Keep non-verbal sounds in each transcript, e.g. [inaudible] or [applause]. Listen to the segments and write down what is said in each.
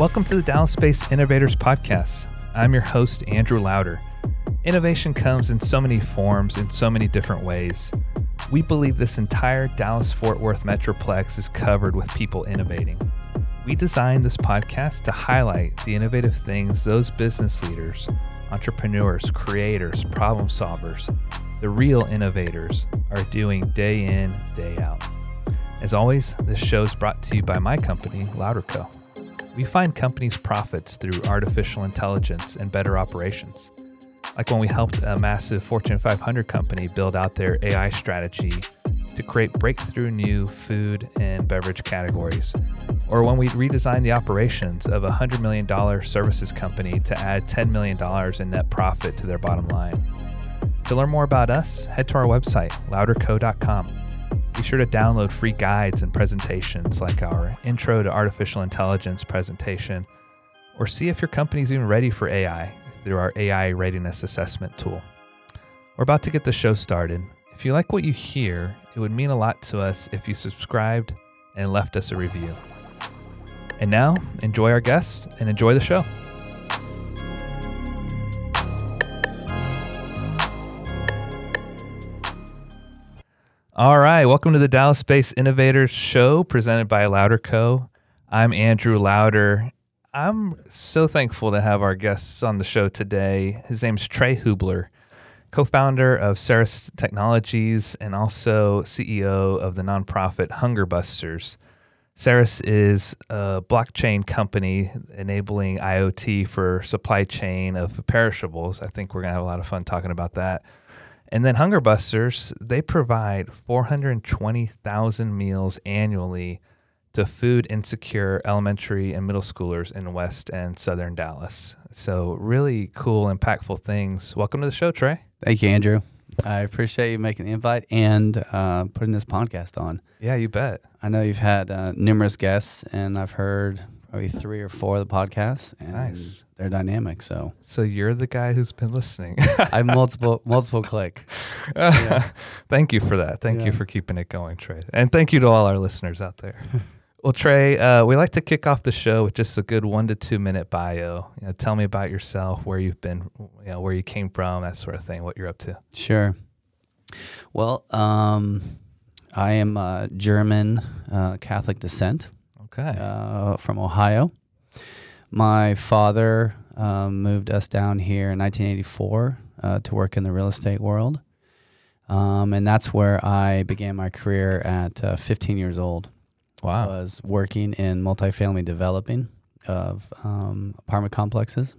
Welcome to the Dallas Space Innovators Podcast. I'm your host, Andrew Louder. Innovation comes in so many forms, in so many different ways. We believe this entire Dallas Fort Worth Metroplex is covered with people innovating. We designed this podcast to highlight the innovative things those business leaders, entrepreneurs, creators, problem solvers, the real innovators are doing day in, day out. As always, this show is brought to you by my company, LouderCo. We find companies' profits through artificial intelligence and better operations. Like when we helped a massive Fortune 500 company build out their AI strategy to create breakthrough new food and beverage categories, or when we redesigned the operations of a $100 million services company to add $10 million in net profit to their bottom line. To learn more about us, head to our website, louderco.com. Be sure to download free guides and presentations like our Intro to Artificial Intelligence presentation, or see if your company's even ready for AI through our AI Readiness Assessment tool. We're about to get the show started. If you like what you hear, it would mean a lot to us if you subscribed and left us a review. And now, enjoy our guests and enjoy the show. All right, welcome to the Dallas Space Innovators Show presented by LouderCo. I'm Andrew Louder. I'm so thankful to have our guests on the show today. His name's Trey Hoobler, co-founder of Ceres Technologies and also CEO of the nonprofit Hunger Busters. Ceres is a blockchain company enabling IoT for supply chain of perishables. I think we're going to have a lot of fun talking about that. And then Hunger Busters, they provide 420,000 meals annually to food insecure elementary and middle schoolers in West and Southern Dallas. So, really cool, impactful things. Welcome to the show, Trey. Thank you, Andrew. I appreciate you making the invite and uh, putting this podcast on. Yeah, you bet. I know you've had uh, numerous guests, and I've heard probably three or four of the podcasts. And Nice. They're dynamic, so So you're the guy who's been listening. I multiple [laughs] multiple click. thank you for that. Thank you for keeping it going, Trey. And thank you to all our listeners out there. [laughs] well, Trey, uh, we like to kick off the show with just a good one to two minute bio. You know, tell me about yourself, where you've been, you know, where you came from, that sort of thing, what you're up to. Sure. Well, um, I am uh, German uh, Catholic descent. Okay. uh, from Ohio. My father um, moved us down here in 1984 uh, to work in the real estate world. Um, and that's where I began my career at uh, 15 years old. I wow. was working in multifamily developing of um, apartment complexes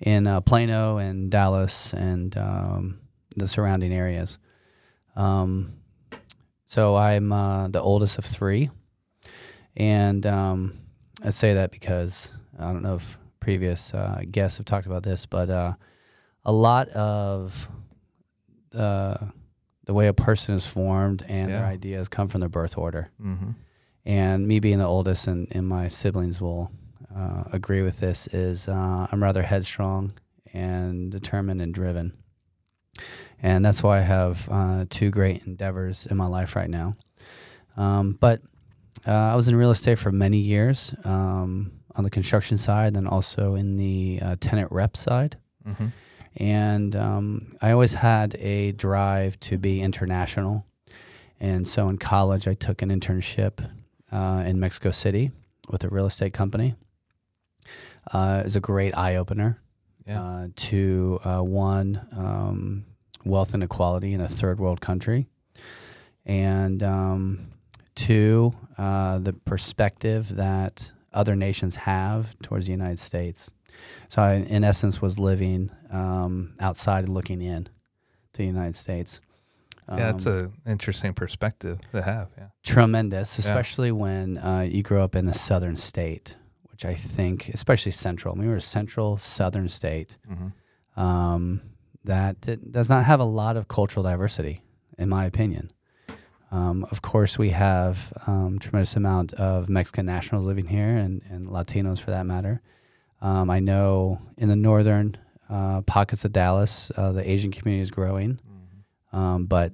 in uh, Plano and Dallas and um, the surrounding areas. Um, so I'm uh, the oldest of three. And um, I say that because I don't know if previous uh, guests have talked about this, but uh, a lot of uh, the way a person is formed and their ideas come from their birth order. Mm-hmm. And me being the oldest, and, and my siblings will uh, agree with this, is uh, I'm rather headstrong and determined and driven. And that's why I have uh, two great endeavors in my life right now. Um, but uh, I was in real estate for many years um, on the construction side and also in the uh, tenant rep side. Mm-hmm. And um, I always had a drive to be international. And so in college, I took an internship uh, in Mexico City with a real estate company. Uh, it was a great eye opener Yeah. uh, to uh, one, um, wealth inequality in a third world country, and um, two, uh, the perspective that other nations have towards the United States. So I, in essence, was living um, outside and looking in to the United States. yeah, it's Um, a interesting perspective to have. Yeah. tremendous, Yeah. especially when uh, you grow up in a southern state, which I think, especially central. I mean, we're a central southern state Mm-hmm. um, that does not have a lot of cultural diversity, in my opinion. Um, of course, we have um, tremendous amount of Mexican nationals living here, and, and Latinos for that matter. Um, I know in the northern uh, pockets of Dallas, uh, the Asian community is growing, um, but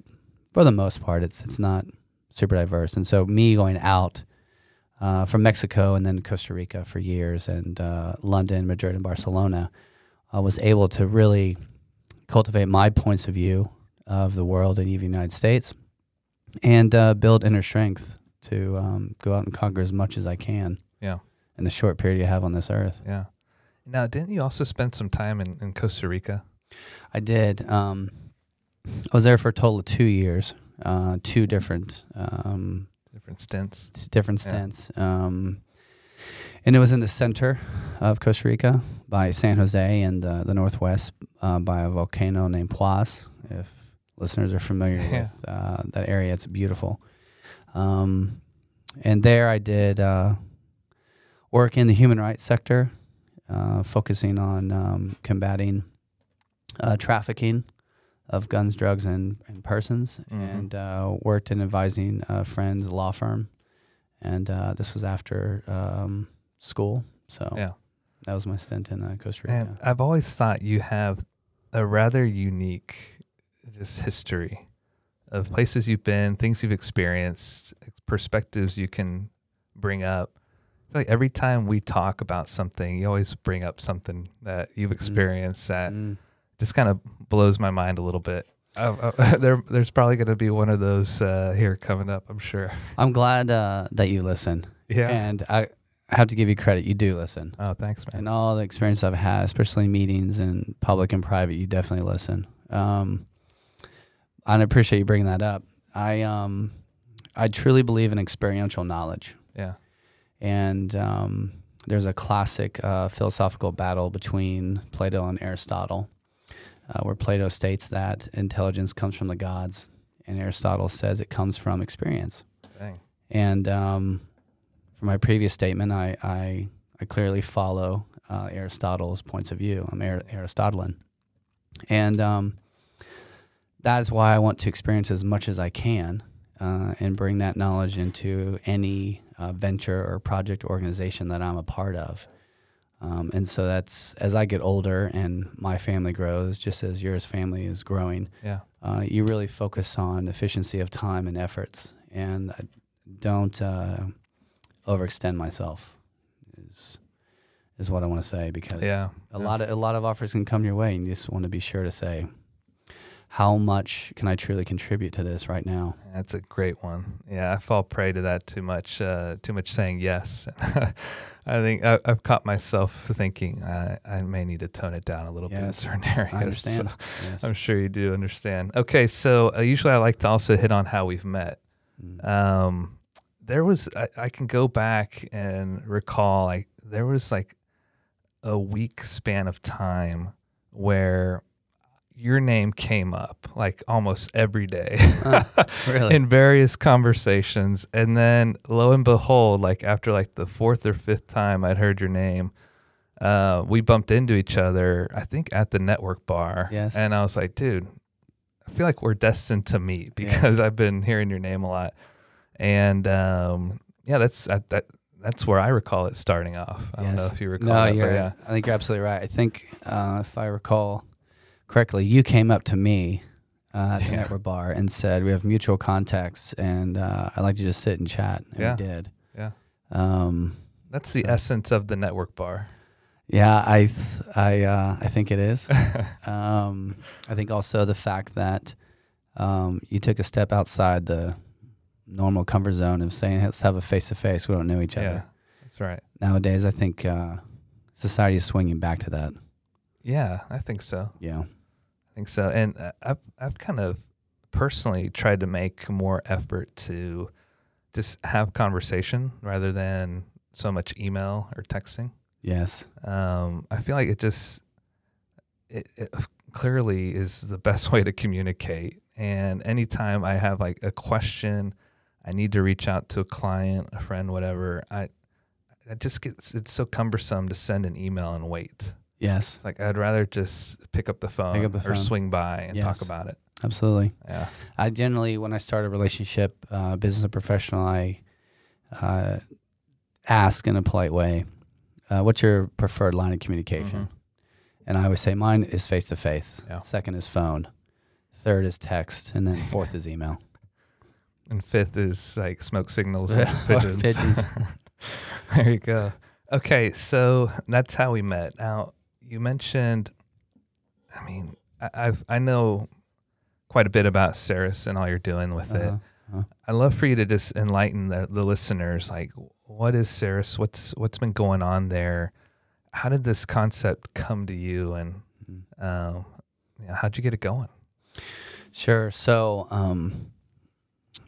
for the most part, it's it's not super diverse. And so, me going out uh, from Mexico and then Costa Rica for years, and uh, London, Madrid, and Barcelona, I was able to really cultivate my points of view of the world and even the United States, and uh, build inner strength to um, go out and conquer as much as I can. Yeah. In the short period you have on this earth. Yeah. Now, didn't you also spend some time in, in Costa Rica? I did. Um, I was there for a total of two years, uh, two different um, different stints, different stints. Yeah. Um, and it was in the center of Costa Rica by San Jose and uh, the northwest uh, by a volcano named Poás. If listeners are familiar [laughs] yeah. with uh, that area, it's beautiful. Um, and there I did uh, work in the human rights sector, uh, focusing on um, combating uh, trafficking of guns, drugs, and, and persons, mm-hmm. and uh, worked in advising a friend's law firm. And uh, this was after um, school. So yeah. that was my stint in uh, Costa Rica. And I've always thought you have a rather unique just history of places you've been, things you've experienced, perspectives you can bring up. I feel like every time we talk about something, you always bring up something that you've mm. experienced mm. that mm just kind of blows my mind a little bit. Uh, [laughs] uh, [laughs] there, there's probably going to be one of those uh, here coming up. I'm sure. [laughs] I'm glad uh, that you listen. Yeah, and I, I have to give you credit. You do listen. Oh, thanks, man. And all the experience I've had, especially meetings and public and private, you definitely listen. Um, I appreciate you bringing that up. I um, I truly believe in experiential knowledge. Yeah. And um, there's a classic uh, philosophical battle between Plato and Aristotle uh, where Plato states that intelligence comes from the gods, and Aristotle says it comes from experience. Dang. And um, for my previous statement, I, I, I clearly follow uh, Aristotle's points of view. I'm Ar- Aristotelian. And um, that is why I want to experience as much as I can uh, and bring that knowledge into any uh, venture or project organization that I'm a part of. Um, and so that's as I get older and my family grows, just as yours family is growing. Yeah. Uh, you really focus on efficiency of time and efforts, and I don't uh, overextend myself. Is is what I want to say because yeah, a yeah. lot of a lot of offers can come your way, and you just want to be sure to say, how much can I truly contribute to this right now? That's a great one. Yeah, I fall prey to that too much. Uh, too much saying yes. [laughs] I think I, have caught myself thinking I, I may need to tone it down a little yes, bit in certain [laughs] areas. I understand. So yes. I'm sure you do understand. Okay, so uh, usually I like to also hit on how we've met. Mm. Um, there was I, I can go back and recall like there was like a week span of time where your name came up like almost every day [laughs] really? in various conversations and then lo and behold like after like the fourth or fifth time i'd heard your name uh, we bumped into each other i think at the network bar yes. and i was like dude i feel like we're destined to meet because yes. i've been hearing your name a lot and um, yeah that's that that's where I recall it starting off. I yes. don't know if you recall. No, that, you're. Yeah. I think you're absolutely right. I think uh, if I recall, correctly, you came up to me uh, at the yeah. network bar and said, "We have mutual contacts, and uh, I'd like to just sit and chat." And yeah. we did. Yeah. Um, That's the so. essence of the network bar. Yeah, I th- I uh, I think it is. [laughs] um, I think also the fact that um, you took a step outside the normal comfort zone of saying, "Let's have a face to face." We don't know each other. Yeah, that's right. Nowadays, I think uh, society is swinging back to that. Yeah, I think so. Yeah, think so. And uh, I've I've kind of personally tried to make more effort to just have conversation rather than so much email or texting. Yes. Um, I feel like it just it, it clearly is the best [laughs] way to communicate. And anytime I have like a question, I need to reach out to a client, a friend, whatever. I it just gets it's so cumbersome to send an email and wait. Yes. It's like I'd rather just pick up the phone, up the phone. or swing by and yes. talk about it. Absolutely. Yeah. I generally, when I start a relationship, uh, business or professional, I uh, ask in a polite way, uh, "What's your preferred line of communication?" Mm-hmm. And I always say, "Mine is face to face. Second is phone. Third is text, and then fourth is email." [laughs] And fifth is like smoke signals [laughs] and pigeons. pigeons. [laughs] There you go. Okay, so that's how we met. Now you mentioned, I mean, I, I've I know quite a bit about Ceres and all you're doing with it. Uh-huh, uh-huh. I'd love for you to just enlighten the, the listeners. Like, what is Ceres? What's what's been going on there? How did this concept come to you, and Mhm. um, yeah, how'd you get it going? Sure. So um,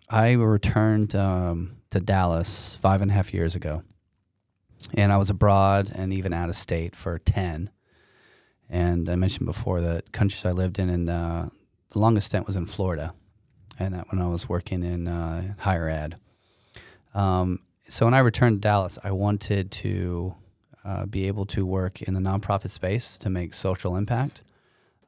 I returned um, to Dallas five and a half years ago, and I was abroad and even out of state for ten. And I mentioned before the countries I lived in, and uh, the longest stint was in Florida, and that when I was working in uh, higher ed. Um, so when I returned to Dallas, I wanted to uh, be able to work in the nonprofit space to make social impact,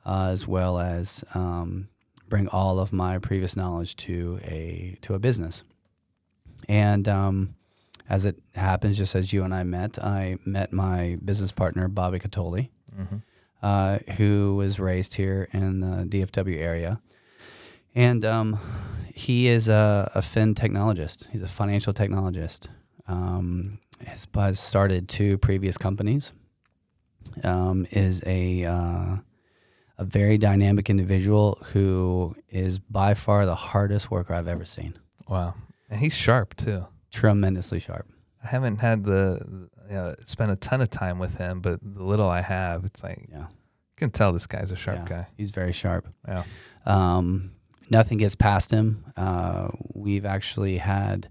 uh, as well as um, bring all of my previous knowledge to a to a business. And um, as it happens, just as you and I met, I met my business partner Bobby Catoli, Mm-hmm. Uh, who was raised here in the DFW area, and um, he is a, a fin technologist. He's a financial technologist. Um, has, has started two previous companies. Um, is a uh, a very dynamic individual who is by far the hardest worker I've ever seen. Wow, and he's sharp too. Tremendously sharp. I haven't had the you know, spent a ton of time with him, but the little I have, it's like you can tell this guy's a sharp yeah. guy. He's very sharp. Yeah. Um, nothing gets past him. Uh, we've actually had,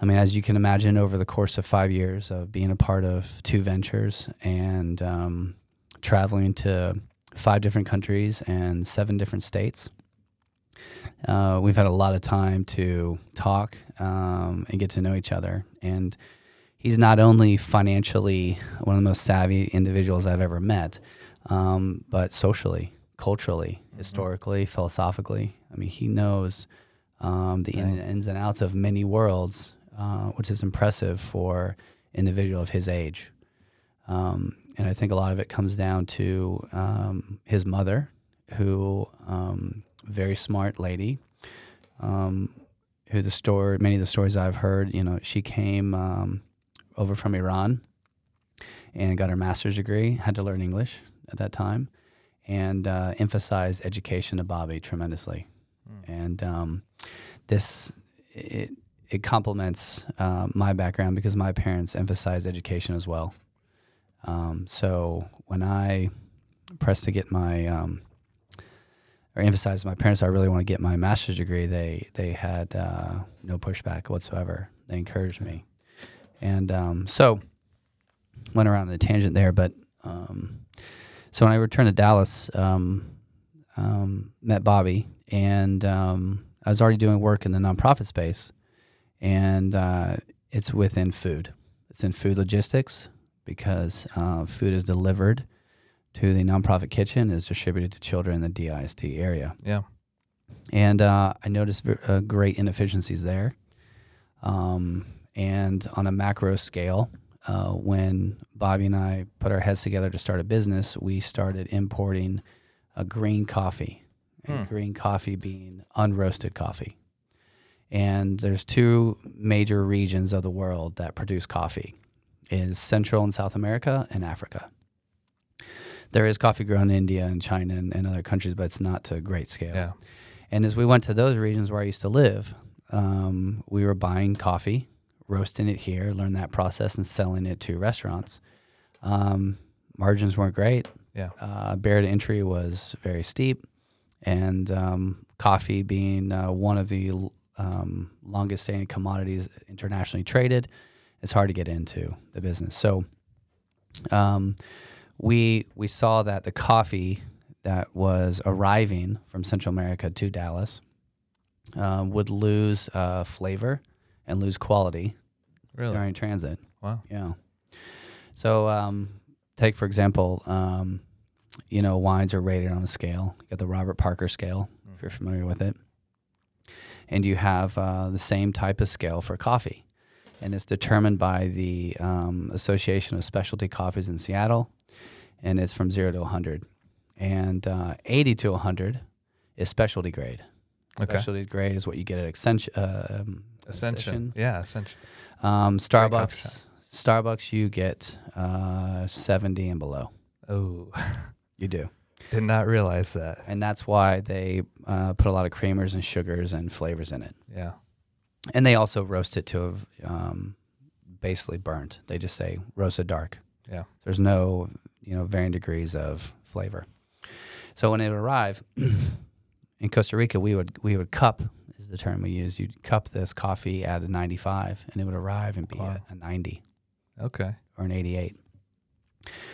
I mean, as you can imagine, over the course of five years of being a part of two ventures and um, traveling to five different countries and seven different states, uh, we've had a lot of time to talk um, and get to know each other. And he's not only financially one of the most savvy individuals I've ever met, um, but socially, culturally, historically, philosophically. I mean, he knows um, the in- Right. ins and outs of many worlds, uh, which is impressive for an individual of his age. Um, and I think a lot of it comes down to um, his mother, who um, very smart lady, um, who the story, many of the stories I've heard, you know, she came um, over from Iran and got her master's degree, had to learn English at that time, and uh, emphasized education to Bobby tremendously. And um, this, it, it complements uh, my background because my parents emphasized education as well. Um, so when I pressed to get my um, or emphasized to my parents I really want to get my master's degree, they they had uh, no pushback whatsoever. They encouraged me, and um, so went around on a tangent there. But um, so when I returned to Dallas, um, um, met Bobby, and um, I was already doing work in the nonprofit space, and uh, it's within food. It's in food logistics because uh, food is delivered to the nonprofit kitchen, is distributed to children in the DISD area. Yeah. And uh, I noticed uh, great inefficiencies there. Um, and on a macro scale, uh, when Bobby and I put our heads together to start a business, we started importing a green coffee, and Hmm. green coffee being unroasted coffee. And there's two major regions of the world that produce coffee is Central and South America and Africa. There is coffee grown in India and China and, and other countries, but it's not to a great scale. Yeah. And as we went to those regions where I used to live, um, we were buying coffee, roasting it here, learn that process, and selling it to restaurants. Um, margins weren't great. Yeah. Uh, barrier to entry was very steep, and um, coffee being uh, one of the um, longest standing commodities internationally traded, it's hard to get into the business. So, um, we we saw that the coffee that was arriving from Central America to Dallas um, would lose uh, flavor and lose quality Really? during transit. Wow. Yeah. So, um, take for example, um, you know, wines are rated on a scale. You got the Robert Parker scale, if you're familiar with it, and you have uh, the same type of scale for coffee, and it's determined by the um, Association of Specialty Coffees in Seattle, and it's from zero to 100, and uh, 80 to 100 is specialty grade. Okay. Specialty grade is what you get at Ascension. Uh, um, Ascension. Yeah, Ascension. um, Starbucks. Starbucks, you get uh, 70 and below. Oh, [laughs] You do. did not realize that. And that's why they uh, put a lot of creamers and sugars and flavors in it. Yeah. And they also roast it to have um, basically burnt. They just say roasted dark. Yeah. There's no, you know, varying degrees of flavor. So when it would arrive [clears throat] in Costa Rica, we would we would cup is the term we use. You'd cup this coffee at a 95, and it would arrive and be Wow. at a 90 Okay. or an 88.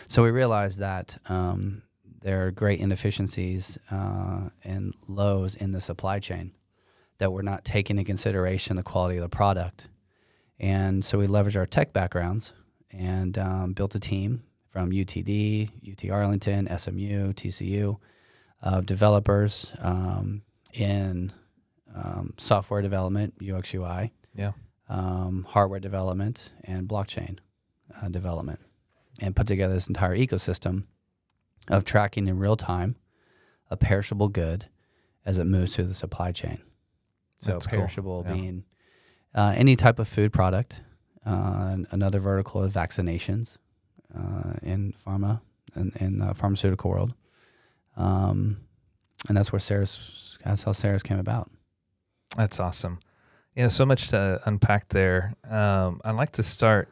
So we realized that um, there are great inefficiencies uh, and lows in the supply chain that were not taking into consideration the quality of the product. And so we leveraged our tech backgrounds and um, built a team from UTD, UT Arlington, SMU, TCU, of developers um, in um, software development, UX UI, Yeah. um, hardware development, and blockchain uh, development, and put together this entire ecosystem of tracking in real time a perishable good as it moves through the supply chain. So That's cool. perishable Yeah. being uh, any type of food product. Uh, another vertical is vaccinations uh, in pharma and in the pharmaceutical world. Um, and that's where Ceres, that's how Ceres came about. That's awesome. You know, so much to unpack there. Um, I'd like to start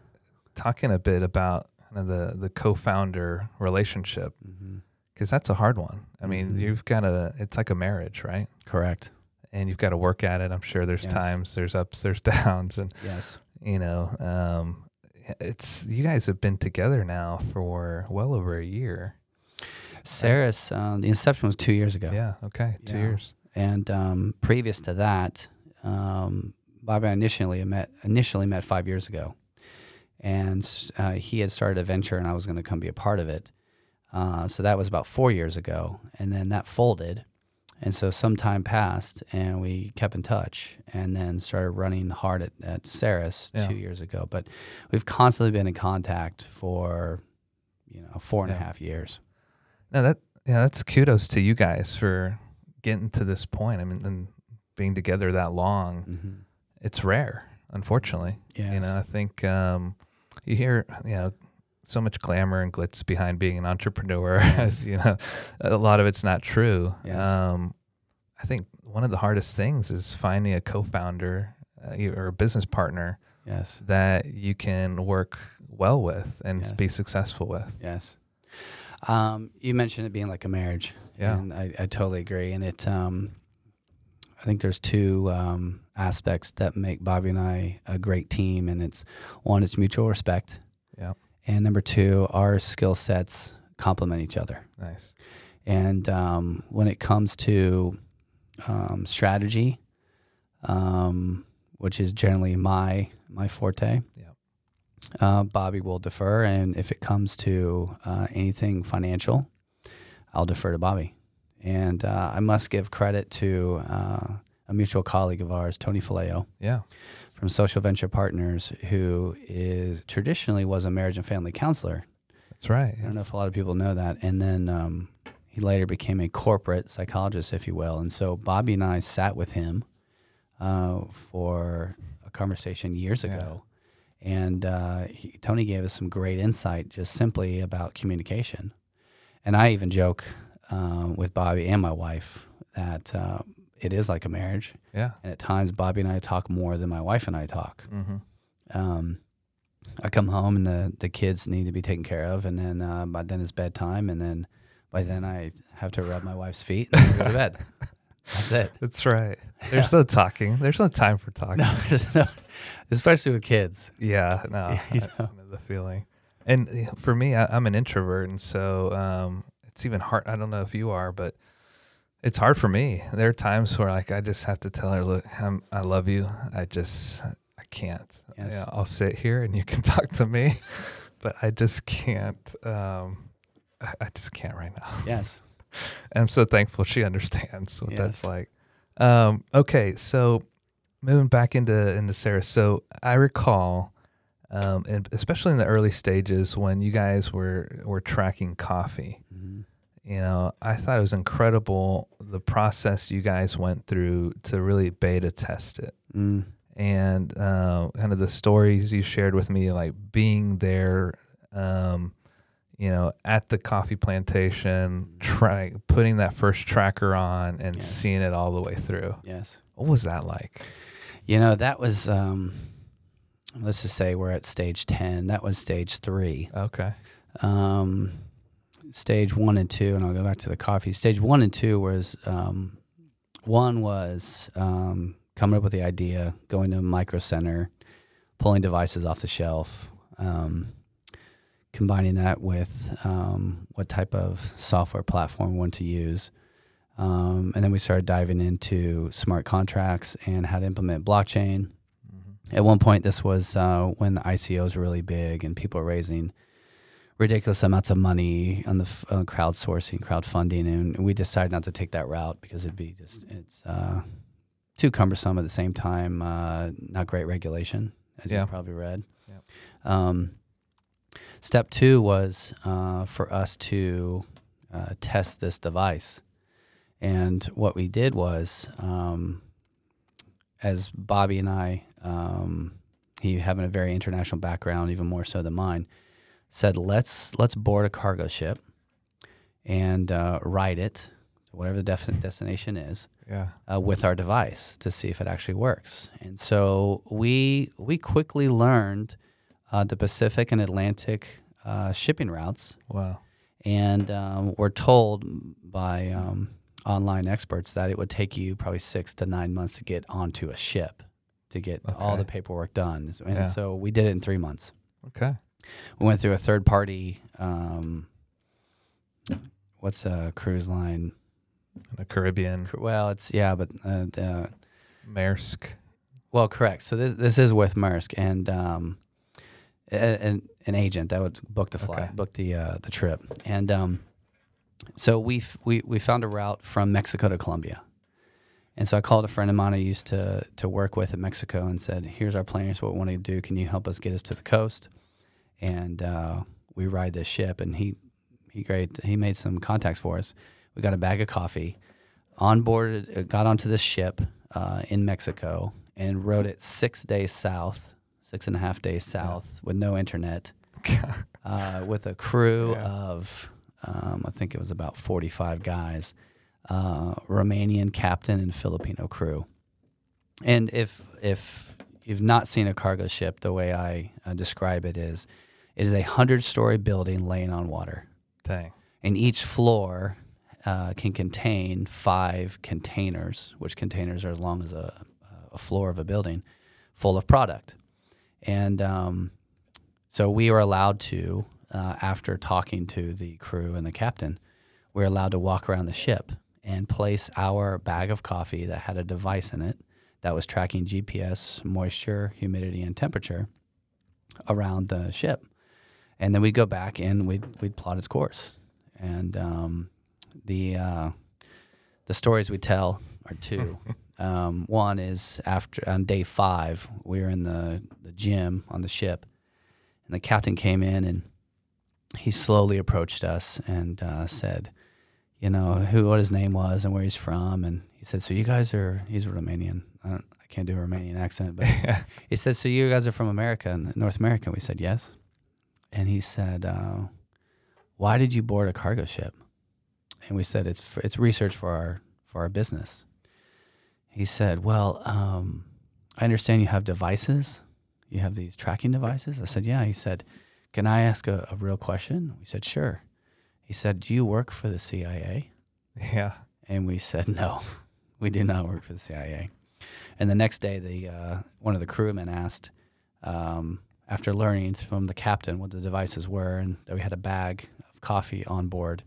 talking a bit about kind of the the co-founder relationship Mm-hmm. because that's a hard one. I mean, Mhm. you've got to. It's like a marriage, right? Correct. And you've got to work at it. I'm sure there's Yes. times, there's ups, there's [laughs] downs, and Yes. you know, um, it's you guys have been together now for well over a year. Ceres, uh, the inception was two years ago. Yeah. Okay. Two Yeah. years. And um, previous to that, um, Bobby and I initially met initially met five years ago, and uh, he had started a venture, and I was going to come be a part of it. Uh, so that was about four years ago, and then that folded, and so some time passed, and we kept in touch, and then started running hard at, at Ceres Yeah. two years ago. But we've constantly been in contact for, you know, four and a half years. No, that yeah, that's kudos to you guys for getting to this point. I mean, and being together that long, Mm-hmm. it's rare, unfortunately. Yes. You know, I think um, you hear, you know, so much glamour and glitz behind being an entrepreneur. [laughs] Yes. you know, a lot of it's not true. Yes. Um, I think one of the hardest things is finding a co-founder uh, or a business partner Yes. that you can work well with and Yes. be successful with. Yes. Um, you mentioned it being like a marriage. Yeah. And I, I totally agree. And it, um, I think there's two um, aspects that make Bobby and I a great team. And it's one, it's mutual respect. Yeah. And number two, our skill sets complement each other. Nice. And um, when it comes to um, strategy, um, which is generally my my forte, Yeah. uh, Bobby will defer, and if it comes to uh, anything financial, I'll defer to Bobby. And uh, I must give credit to uh, a mutual colleague of ours, Tony Faleo Yeah. from Social Venture Partners, who is traditionally was a marriage and family counselor. That's right. I don't know if a lot of people know that. And then um, he later became a corporate psychologist, if you will. And so Bobby and I sat with him uh, for a conversation years Yeah. ago. And uh, he, Tony gave us some great insight just simply about communication. And I even joke uh, with Bobby and my wife that uh, it is like a marriage. Yeah. And at times, Bobby and I talk more than my wife and I talk. Mm-hmm. Um, I come home and the, the kids need to be taken care of, and then uh, by then it's bedtime, and then by then I have to rub my wife's feet and go to bed. [laughs] That's it. That's right. [laughs] There's no talking. There's no time for talking. No, [laughs] there's no, especially with kids. Yeah, no, You I know. know the feeling. And uh, for me, I, I'm an introvert, and so um, it's even hard. I don't know if you are, but it's hard for me. There are times where like I just have to tell her, "Look, I'm, I love you. I just I can't. Yes. Yeah, I'll sit here and you can [laughs] talk to me, but I just can't. Um, I, I just can't right now." [laughs] Yes. I'm so thankful she understands what Yes. that's like. Um, okay, so moving back into into Ceres. So I recall, um, and especially in the early stages when you guys were were tracking coffee. Mhm. You know, I thought it was incredible the process you guys went through to really beta test it Mm, and uh, kind of the stories you shared with me, like being there, um, you know, at the coffee plantation, trying putting that first tracker on and Yes. seeing it all the way through. Yes. What was that like? You know, that was, um, let's just say we're at stage 10. That was stage three. Okay. Um, stage one and two, and I'll go back to the coffee. Stage one and two was um, one was um, coming up with the idea, going to a Micro Center, pulling devices off the shelf, um, combining that with um, what type of software platform we want to use. Um, and then we started diving into smart contracts and how to implement blockchain. At one point, this was uh, when the ICOs were really big and people were raising ridiculous amounts of money on the f- uh, crowdsourcing, crowdfunding, and we decided not to take that route because it'd be just it's uh, too cumbersome at the same time. Uh, not great regulation, as Yeah. you probably read. Yep. Um, step two was uh, for us to uh, test this device, and what we did was, um, as Bobby and I, um, he having a very international background, even more so than mine said let's let's board a cargo ship and uh, ride it to whatever the def- destination is Yeah. uh, with our device to see if it actually works. And so we we quickly learned uh, the Pacific and Atlantic uh, shipping routes, Wow. and um, we're told by um, online experts that it would take you probably six to nine months to get onto a ship to get all the paperwork done. And Yeah. so we did it in three months Okay. we went through a third party um, what's a cruise line The Caribbean, well it's yeah but uh, the, Maersk. well correct so this this is with Maersk and um, an an agent that would book the flight Okay. book the uh, the trip and um, so we f- we we found a route from Mexico to Colombia and so I called a friend of mine I used to to work with in Mexico and said here's our plan here's what we want to do. Can you help us get us to the coast? And uh, we ride this ship and he he great he made some contacts for us. We got a bag of coffee on board uh, got onto this ship uh, in mexico and rode it six days south six and a half days south with no internet [laughs] uh, with a crew Yeah. of um, i think it was about 45 guys uh, romanian captain and filipino crew and if if you've not seen a cargo ship, the way I uh, describe it is, it is a hundred story building laying on water, Dang. and each floor uh, can contain five containers, which containers are as long as a, a floor of a building, full of product. And um, so we were allowed to, uh, after talking to the crew and the captain, we were allowed to walk around the ship and place our bag of coffee that had a device in it that was tracking GPS, moisture, humidity, and temperature around the ship. And then we'd go back and we'd, we'd plot its course. And um, the, uh, the stories we tell are two. [laughs] um, one is after on day five, we were in the, the gym on the ship, and the captain came in and he slowly approached us and uh, said, you know, who what his name was and where he's from, and he said, "So you guys are?" He's Romanian. I, don't, I can't do a Romanian accent, but [laughs] he said, "So you guys are from America, and North America?" We said, "Yes." And he said, uh, "Why did you board a cargo ship?" And we said, "It's for, it's research for our for our business." He said, "Well, um, I understand you have devices. You have these tracking devices." I said, "Yeah." He said, "Can I ask a, a real question?" We said, "Sure." He said, "Do you work for the CIA?" Yeah. And we said, no, we do not work for the CIA. And the next day, the uh, one of the crewmen asked, um, after learning from the captain what the devices were and that we had a bag of coffee on board,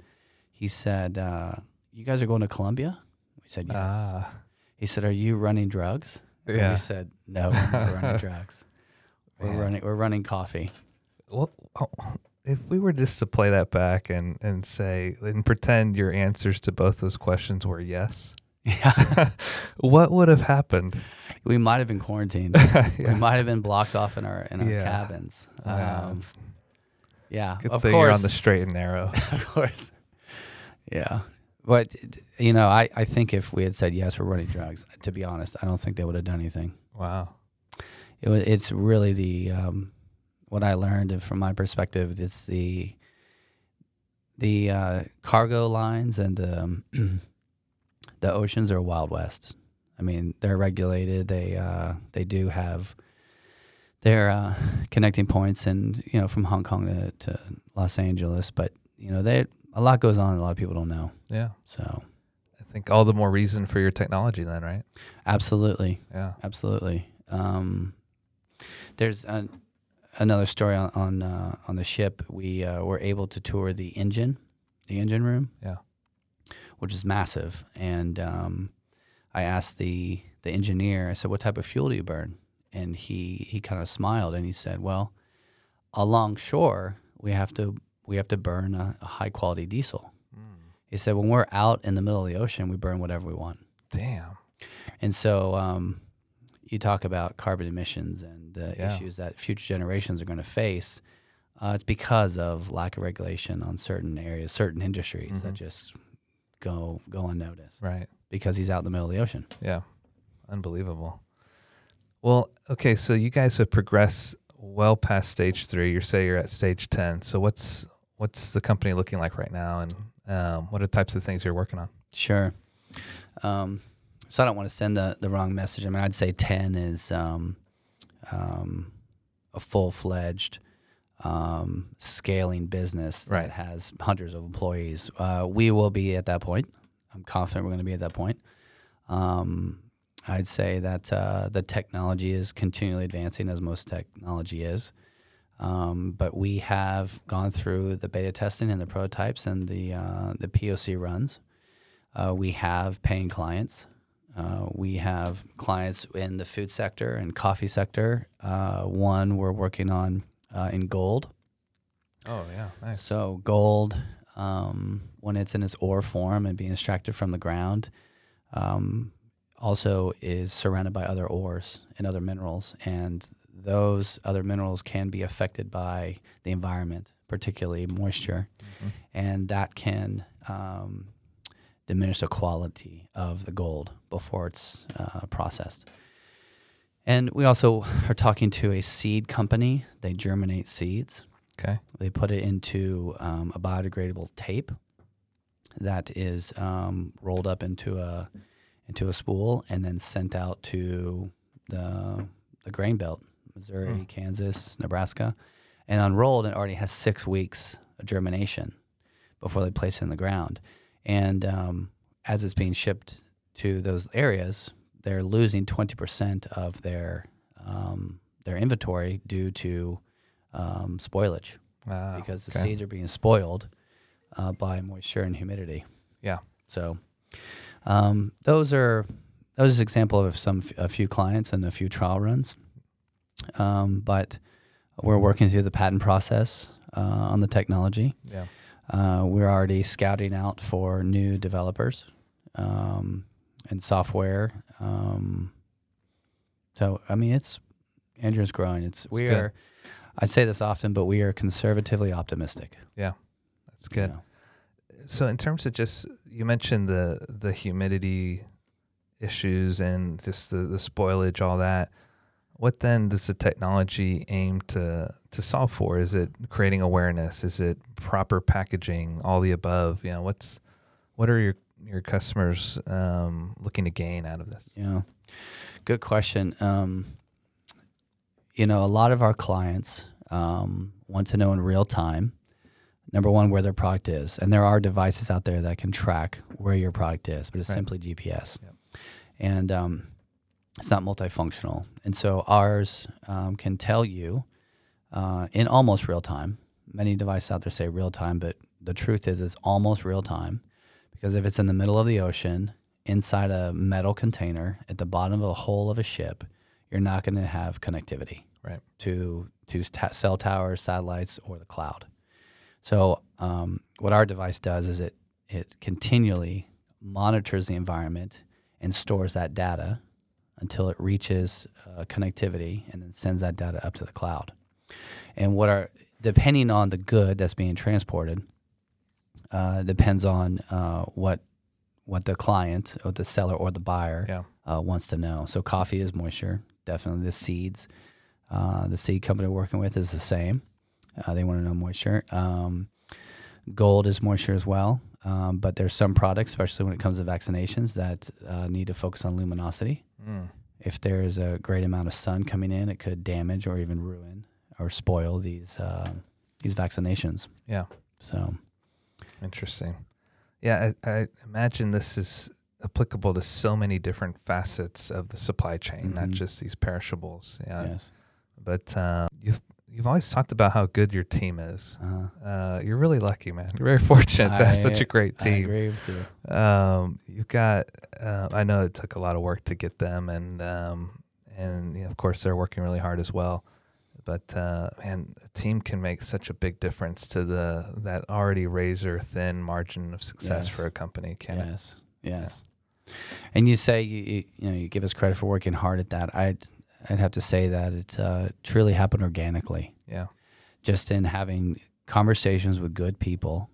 he said, uh, "You guys are going to Colombia?" We said, "Yes." Ah. he said, "Are you running drugs?" And Yeah. we said, "No, [laughs] we're running drugs. We're running. We're running coffee." Well, oh, if we were just to play that back and and say and pretend your answers to both those questions were yes, Yeah, [laughs] what would have happened? we might have been quarantined. [laughs] We might have been blocked off in our in our Yeah. cabins. Um, yeah, good of course. you're on the straight and narrow. [laughs] of course. Yeah. But, you know, I, I think if we had said, yes, we're running drugs, to be honest, I don't think they would have done anything. Wow. it, wa- it's really the um, what I learned from my perspective. It's the the uh, cargo lines and um, [clears throat] the oceans are wild west. I mean, they're regulated. They uh, they do have their uh, connecting points, and you know, from Hong Kong to, to Los Angeles. But you know, they a lot goes on. A lot of people don't know. Yeah. So I think all the more reason for your technology then, right? absolutely, Yeah. absolutely. Um, there's an, another story on on, uh, on the ship. We uh, were able to tour the engine, the engine room. Yeah. which is massive. And um, I asked the the engineer. I said, "What type of fuel do you burn?" And he he kind of smiled and he said, "Well, along shore, we have to we have to burn a, a high quality diesel." He said, "When we're out in the middle of the ocean, we burn whatever we want." Damn. And so um, you talk about carbon emissions and uh, Yeah. issues that future generations are going to face. Uh, it's because of lack of regulation on certain areas, certain industries that Mhm. just go go unnoticed Right. because he's out in the middle of the ocean. Yeah. Unbelievable. Well, okay, so you guys have progressed well past stage three. You say you're at stage ten. So what's what's the company looking like right now, and um, what are the types of things you're working on? Sure. Um, so I don't want to send the, the wrong message. I mean, I'd say 10 is um, um, a full fledged um, scaling business that has hundreds of employees. Uh, we will be at that point. I'm confident we're going to be at that point. Um, I'd say that uh, the technology is continually advancing, as most technology is. Um, but we have gone through the beta testing and the prototypes and the uh, the POC runs. Uh, we have paying clients. Uh, we have clients in the food sector and coffee sector. Uh, one we're working on uh, in gold. Oh yeah, nice. So gold, um, when it's in its ore form and being extracted from the ground, um, also is surrounded by other ores and other minerals, and those other minerals can be affected by the environment, particularly moisture, Mhm. and that can um, diminish the quality of the gold before it's uh, processed. And we also are talking to a seed company. They germinate seeds. Okay. They put it into um, a biodegradable tape that is um, rolled up into a into a spool and then sent out to the the grain belt, Missouri, Hmm. Kansas, Nebraska, and unrolled. It already has six weeks of germination before they place it in the ground. And um, as it's being shipped to those areas, they're losing twenty percent of their um, their inventory due to um, spoilage Wow. because the okay. seeds are being spoiled uh, by moisture and humidity. Yeah. So um, those are those are example of some a few clients and a few trial runs. Um, but we're working through the patent process uh, on the technology. Yeah. Uh, we're already scouting out for new developers um, and software. Um, so I mean, it's Andrew's growing. It's we good. are. I say this often, but we are conservatively optimistic. Yeah, that's good. you know. So in terms of just you mentioned the the humidity issues and just the the spoilage, all that. What then does the technology aim to to solve for? Is it creating awareness? Is it proper packaging? All the above. You know, what's what are your your customers um, looking to gain out of this? Yeah, good question. Um, you know, a lot of our clients um, want to know in real time. Number one, where their product is, and there are devices out there that can track where your product is, but it's Right. simply GPS, Yep. and um, it's not multifunctional. And so ours um, can tell you uh, in almost real time. Many devices out there say real time, but the truth is it's almost real time because if it's in the middle of the ocean inside a metal container at the bottom of a hull of a ship, you're not going to have connectivity Right. to to ta- cell towers, satellites, or the cloud. So um, what our device does is it it continually monitors the environment and stores that data until it reaches uh, connectivity and then sends that data up to the cloud. And what are depending on the good that's being transported, uh, depends on uh, what what the client or the seller or the buyer Yeah. uh, wants to know. So coffee is moisture definitely the seeds. Uh, the seed company we're working with is the same. Uh, they want to know moisture. Um, gold is moisture as well, um, but there's some products, especially when it comes to vaccinations, that uh, need to focus on luminosity. Mm. If there's a great amount of sun coming in, it could damage or even ruin or spoil these uh, these vaccinations. Yeah. So Interesting. Yeah, I, I imagine this is applicable to so many different facets of the supply chain, not Mhm. just these perishables. Yeah. yes, But um, you've you've always talked about how good your team is. uh, Uh, you're really lucky, man. [laughs] You're very fortunate to have such a great I team. agree with you. Um, you've got. Uh, I know it took a lot of work to get them, and um, and you know, of course they're working really hard as well. But uh, man, a team can make such a big difference to the that already razor thin margin of success Yes. for a company. Can it? Yes, yes. And you say you, you you know you give us credit for working hard at that. I'd I'd have to say that it uh, truly happened organically, Yeah. just in having conversations with good people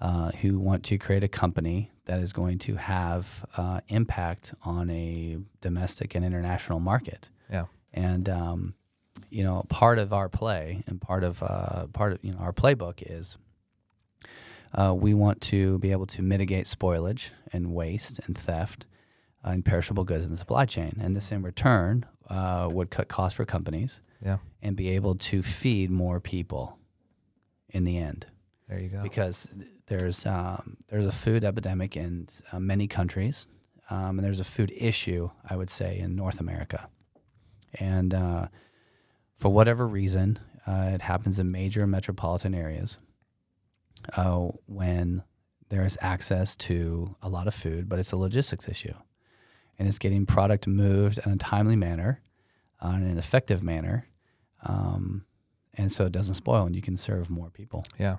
uh, who want to create a company that is going to have uh, impact on a domestic and international market. Yeah. And um, you know, part of our play and part of uh, part of you know our playbook is uh, we want to be able to mitigate spoilage and waste and theft uh, in perishable goods in the supply chain, and this in return uh, would cut costs for companies Yeah. and be able to feed more people in the end There you go. because there's um, there's a food epidemic in uh, many countries, um, and there's a food issue, I would say, in North America. And uh, for whatever reason, uh, it happens in major metropolitan areas uh, when there is access to a lot of food, but it's a logistics issue, and it's getting product moved in a timely manner, uh, in an effective manner. Um, and so it doesn't spoil, and you can serve more people. Yeah.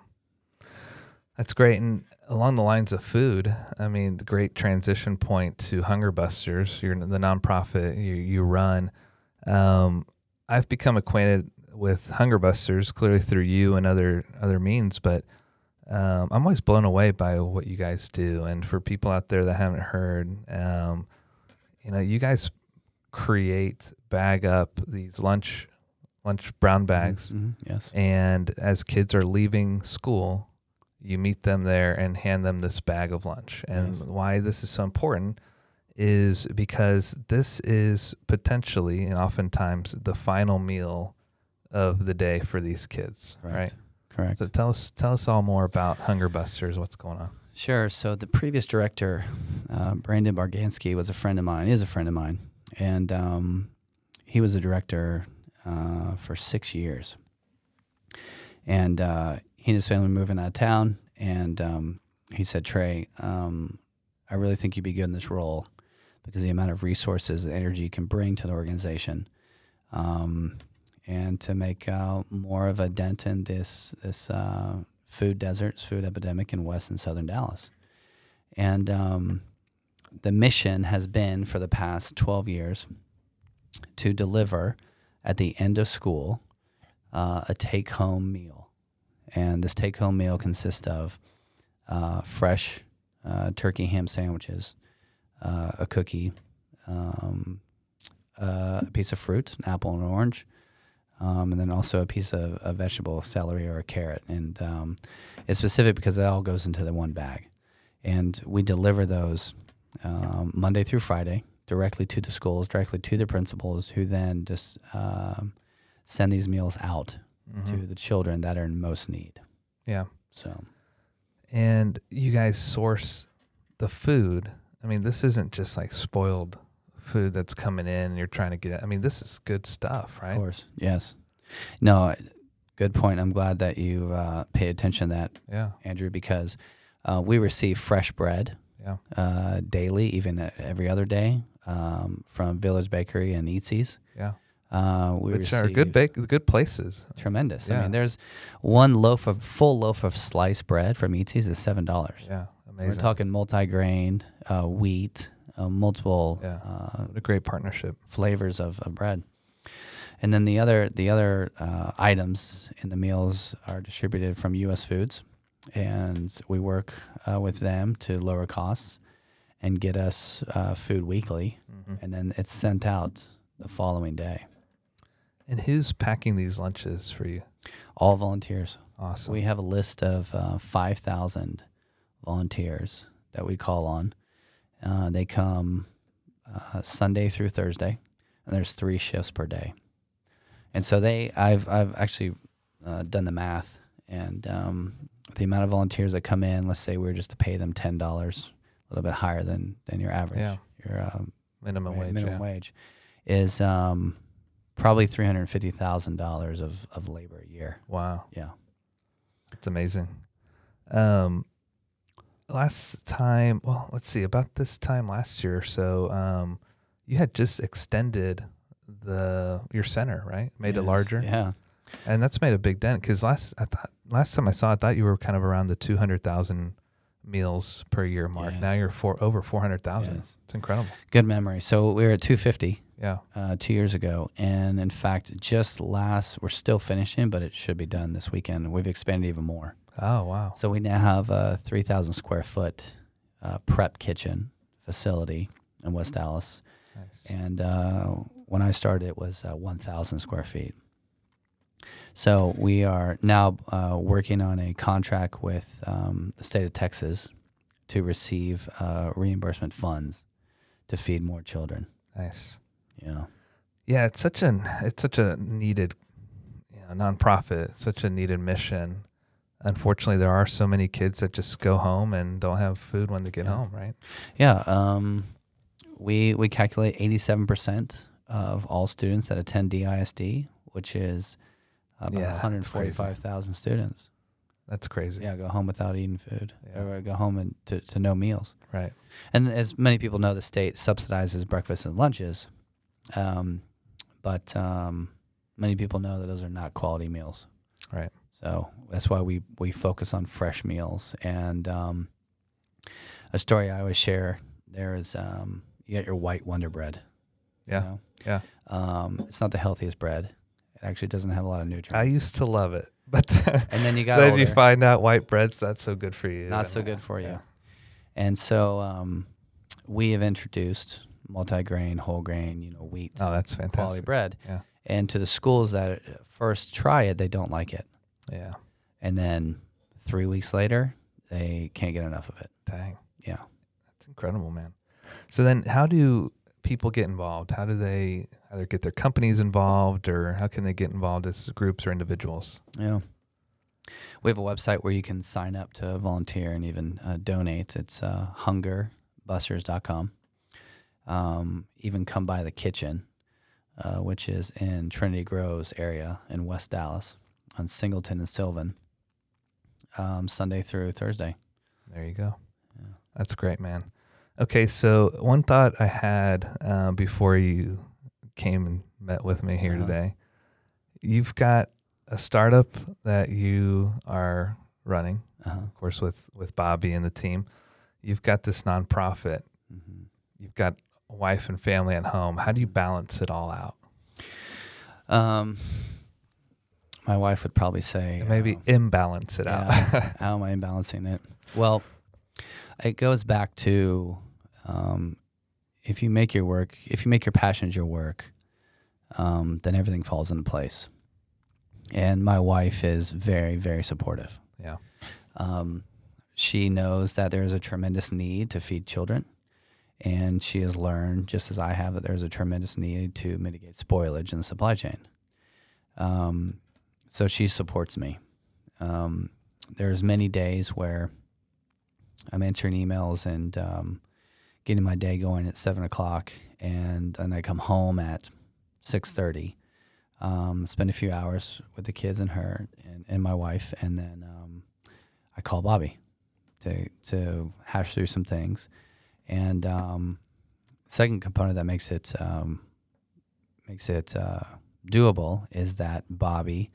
That's great. And along the lines of food, I mean, the great transition point to Hunger Busters, you're the nonprofit you, you run. Um, I've become acquainted with Hunger Busters clearly through you and other other means, but um, I'm always blown away by what you guys do. And for people out there that haven't heard, um, you know, you guys create, bag up these lunch lunch brown bags Mhm, Yes. and as kids are leaving school, you meet them there and hand them this bag of lunch. And Yes. why this is so important is because this is potentially and oftentimes the final meal of the day for these kids, right? Correct. So tell us tell us all more about Hunger Busters, what's going on. Sure. So the previous director, uh, Brandon Bargansky, was a friend of mine. Is a friend of mine, and um, he was a director uh, for six years. And uh, he and his family were moving out of town, and um, he said, "Trey, um, I really think you'd be good in this role because the amount of resources and energy you can bring to the organization." Um, and to make uh, more of a dent in this this uh, food deserts, food epidemic in West and Southern Dallas. And um, the mission has been for the past 12 years to deliver at the end of school uh, a take home meal. And this take home meal consists of uh, fresh uh, turkey ham sandwiches, uh, a cookie, um, uh, a piece of fruit, an apple and an orange, um, and then also a piece of a vegetable, celery or a carrot. And um, it's specific because it all goes into the one bag. And we deliver those um, Monday through Friday directly to the schools, directly to the principals, who then just um, send these meals out Mhm. to the children that are in most need. Yeah. So, And you guys source the food. I mean, this isn't just like spoiled food that's coming in and you're trying to get it. I mean, this is good stuff, right? of course, yes. No, good point. I'm glad that you uh, paid attention to that, Yeah. Andrew, because uh, we receive fresh bread Yeah. uh, daily, even every other day, um, from Village Bakery and Eatzi's. Yeah. Uh, we Which are good bake good places. tremendous. I mean, there's one loaf of full loaf of sliced bread from Eatzi's is seven dollars. Yeah. amazing. We're talking multi-grain, uh, wheat, uh, multiple Yeah. uh, a great partnership. flavors of, of bread. And then the other the other uh, items in the meals are distributed from U.S. Foods, and we work uh, with them to lower costs and get us uh, food weekly, Mhm. and then it's sent out the following day. And who's packing these lunches for you? All volunteers. Awesome. We have a list of uh, 5,000 volunteers that we call on. Uh, they come uh, Sunday through Thursday, and there's three shifts per day. And so they, I've, I've actually uh, done the math, and um, the amount of volunteers that come in, let's say we are just to pay them ten dollars, a little bit higher than than your average, Yeah. your um, minimum wage. minimum yeah. wage, is um, probably three hundred fifty thousand dollars of of labor a year. Wow. Yeah. It's amazing. Um, last time, well, let's see, about this time last year or so, um, you had just extended the your center, right? Made it larger, Yeah. and that's made a big dent. Because last I thought last time I saw, it, I thought you were kind of around the two hundred thousand meals per year mark. Now you're for over four hundred thousand. Yes. It's incredible. Good memory. So we were at 250 Yeah. uh, two years ago, and in fact, just last we're still finishing, but it should be done this weekend. We've expanded even more. Oh wow. So we now have a 3,000 square foot uh, prep kitchen facility in West Dallas, Nice. and uh, when I started, it was uh, 1,000 square feet. So we are now uh, working on a contract with um, the state of Texas to receive uh, reimbursement funds to feed more children. Nice. Yeah. Yeah, it's such an it's such a needed you know, nonprofit, such a needed mission. Unfortunately, there are so many kids that just go home and don't have food when they get Yeah. home, right? Yeah, um, we we calculate eighty seven percent of all students that attend DISD, which is about Yeah, one hundred that's forty crazy. five thousand students. That's crazy. Yeah, go home without eating food, Yeah. or go home and to, to no meals. Right. And as many people know, the state subsidizes breakfast and lunches, um, but um, many people know that those are not quality meals. Right. So that's why we we focus on fresh meals. And um, a story I always share: there is um, you got your white Wonder Bread. you Yeah. know? Yeah. Um, it's not the healthiest bread. It actually doesn't have a lot of nutrients. I used to love it, [laughs] but and then you got then you find out white bread's not so good for you. not so good for you. yeah. And so um, we have introduced multi-grain, whole grain, you know, wheat Oh, that's quality fantastic. bread. Yeah. And to the schools that first try it, they don't like it. Yeah. And then three weeks later, they can't get enough of it. Dang. Yeah. That's incredible, man. So then how do people get involved? How do they either get their companies involved or how can they get involved as groups or individuals? Yeah. We have a website where you can sign up to volunteer and even uh, donate. It's uh, hungerbusters.com. Um, even come by the kitchen, uh, which is in Trinity Groves area in West Dallas on Singleton and Sylvan, um, Sunday through Thursday. There you go. Yeah. That's great, man. Okay, so one thought I had uh, before you came and met with me here Uh-huh. today, you've got a startup that you are running, Uh-huh. of course, with with Bobby and the team. You've got this nonprofit. hmm You've got a wife and family at home. How do you balance it all out? Um, my wife would probably say Maybe uh, imbalance it out. Yeah. [laughs] how am I imbalancing it? Well, it goes back to um, if you make your work, if you make your passions your work, um, then everything falls into place. And my wife is very, very supportive. yeah. Um, she knows that there is a tremendous need to feed children. And she has learned, just as I have, that there's a tremendous need to mitigate spoilage in the supply chain. Um, so she supports me. Um, there's many days where I'm answering emails and um, getting my day going at seven o'clock, and then I come home at six thirty. Um, spend a few hours with the kids and her and, and my wife, and then um, I call Bobby to to hash through some things. And um, second component that makes it um, makes it uh, doable is that Bobby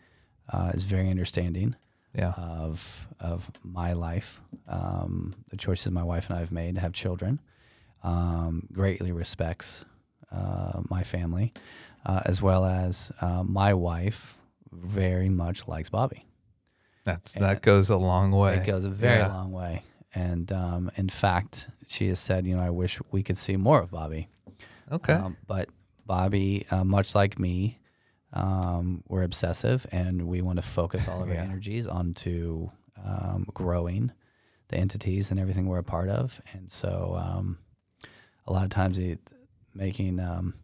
uh, is very understanding Yeah. of of my life, um, the choices my wife and I have made to have children. Um, greatly respects uh, my family, uh, as well as uh, my wife very much likes Bobby. That's And that goes a long way. It goes a very Yeah. long way. And um, in fact, she has said, you know, I wish we could see more of Bobby. Okay. Um, but Bobby, uh, much like me, um, we're obsessive and we want to focus all of our [laughs] Yeah. energies onto um, growing the entities and everything we're a part of. And so um, a lot of times it, making um,